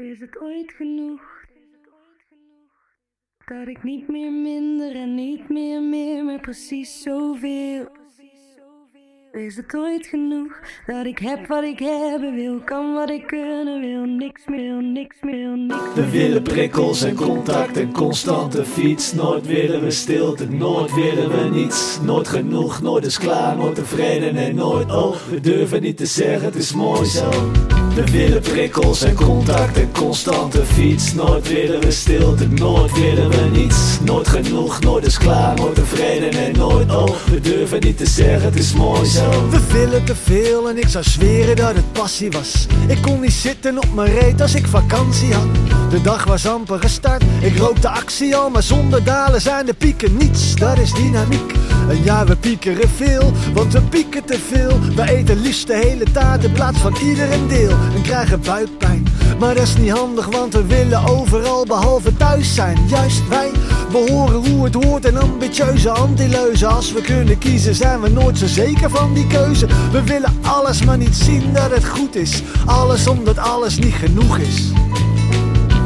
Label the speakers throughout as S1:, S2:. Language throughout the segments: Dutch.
S1: Is het ooit genoeg? Dat ik niet meer minder en niet meer meer, maar precies zoveel. Is het ooit genoeg dat ik heb wat ik hebben wil, kan wat ik kunnen wil, niks meer, niks meer, niks meer.
S2: We willen prikkels en contact en constante fiets. Nooit willen we stilte, nooit willen we niets. Nooit genoeg, nooit is klaar, nooit tevreden en nooit oh. We durven niet te zeggen, het is mooi zo. We willen prikkels en contact en constante fiets. Nooit willen we stilte, nooit willen we niets. Nooit genoeg, nooit is klaar, nooit tevreden en nooit oh. We durven niet te zeggen, het is mooi zo.
S3: We willen te veel en ik zou zweren dat het passie was. Ik kon niet zitten op mijn reet als ik vakantie had. De dag was amper gestart, ik rook de actie al, maar zonder dalen zijn de pieken niets. Dat is dynamiek. En ja, we piekeren veel, want we pieken te veel. We eten liefst de hele taart in plaats van ieder een deel. En krijgen buikpijn, maar dat is niet handig, want we willen overal behalve thuis zijn. Juist wij behoren hoe het hoort en ambitieuze antileuzen. Als we kunnen kiezen, zijn we nooit zo zeker van die keuze. We willen alles, maar niet zien dat het goed is. Alles omdat alles niet genoeg is.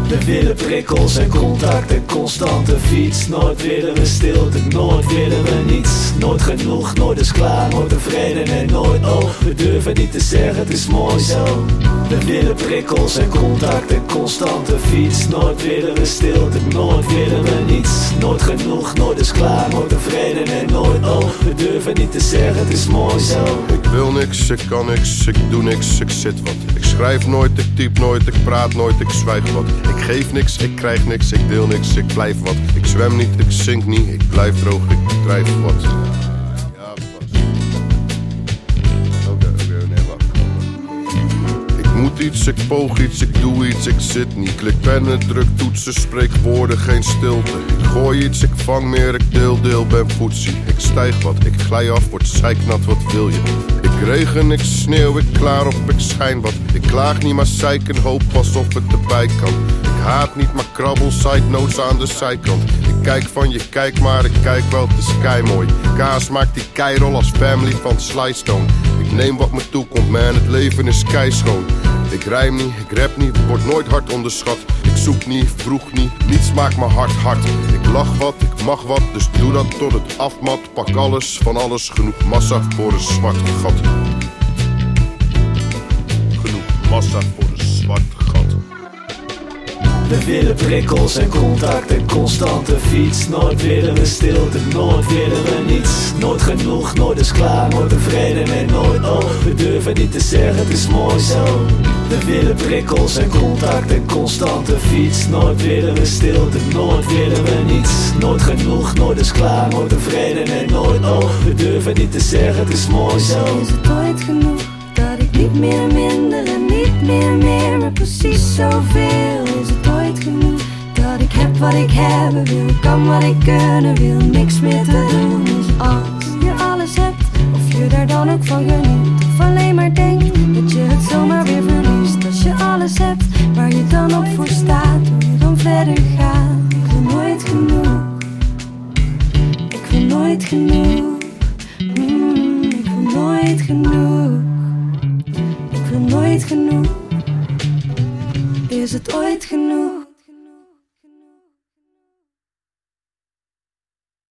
S2: We willen prikkels en contact en constante fiets. Nooit willen we stilte, nooit willen we niets. Nooit genoeg, nooit is klaar, nooit tevreden en nooit oh. We durven niet te zeggen, het is mooi zo. We willen prikkels en contact en constante fiets. Nooit willen we stilte, nooit willen we niets. Nooit genoeg, nooit is klaar, nooit tevreden. We durven niet te zeggen, het is mooi zo.
S4: Ik wil niks, ik kan niks, ik doe niks, ik zit wat. Ik schrijf nooit, ik typ nooit, ik praat nooit, ik zwijg wat. Ik geef niks, ik krijg niks, ik deel niks, ik blijf wat. Ik zwem niet, ik zink niet, ik blijf droog, ik drijf wat. Ik poog iets, ik doe iets, ik zit niet. Klik pennen, druk toetsen, spreek woorden, geen stilte. Ik gooi iets, ik vang meer, ik deel, deel, ben poetsie. Ik stijg wat, ik glij af, word zeiknat, wat wil je? Ik regen, ik sneeuw, ik klaar op, ik schijn wat. Ik klaag niet, maar zeiken, hoop pas of het erbij kan. Ik haat niet, maar krabbel, side notes aan de zijkant. Ik kijk van je, kijk maar, ik kijk wel, het is kei mooi. Kaas maakt die keirol als family van Slystone. Ik neem wat me toekomt, man, het leven is keischoon. Ik rijm niet, ik rap niet, word nooit hard onderschat. Ik zoek niet, vroeg niet, niets maakt me hart hard. Ik lach wat, ik mag wat, dus doe dat tot het afmat. Pak alles, van alles, genoeg massa voor een zwart gat. Genoeg massa voor een zwart gat.
S2: We willen prikkels en contact en constante fiets. Nooit willen we stilte, nooit willen we niets. Nooit genoeg, nooit is klaar, nooit tevreden en nooit oh. We durven niet te zeggen, het is mooi zo. We willen prikkels en contact en constante fiets. Nooit willen we stilte, nooit willen we niets. Nooit genoeg, nooit is klaar, nooit tevreden en nooit oh. We durven niet te zeggen, het is mooi zo.
S1: Is het ooit genoeg dat ik niet meer minder en niet meer meer, maar precies zoveel? Wat ik hebben wil, kan wat ik kunnen wil, niks meer te doen? Dus als je alles hebt, of je daar dan ook van geniet, of alleen maar denkt dat je het zomaar weer verliest. Als je alles hebt waar je dan op voor staat, hoe dan verder gaat. Ik wil nooit genoeg, ik wil nooit genoeg. Mm, ik wil nooit genoeg. Ik wil nooit genoeg. Is het ooit genoeg?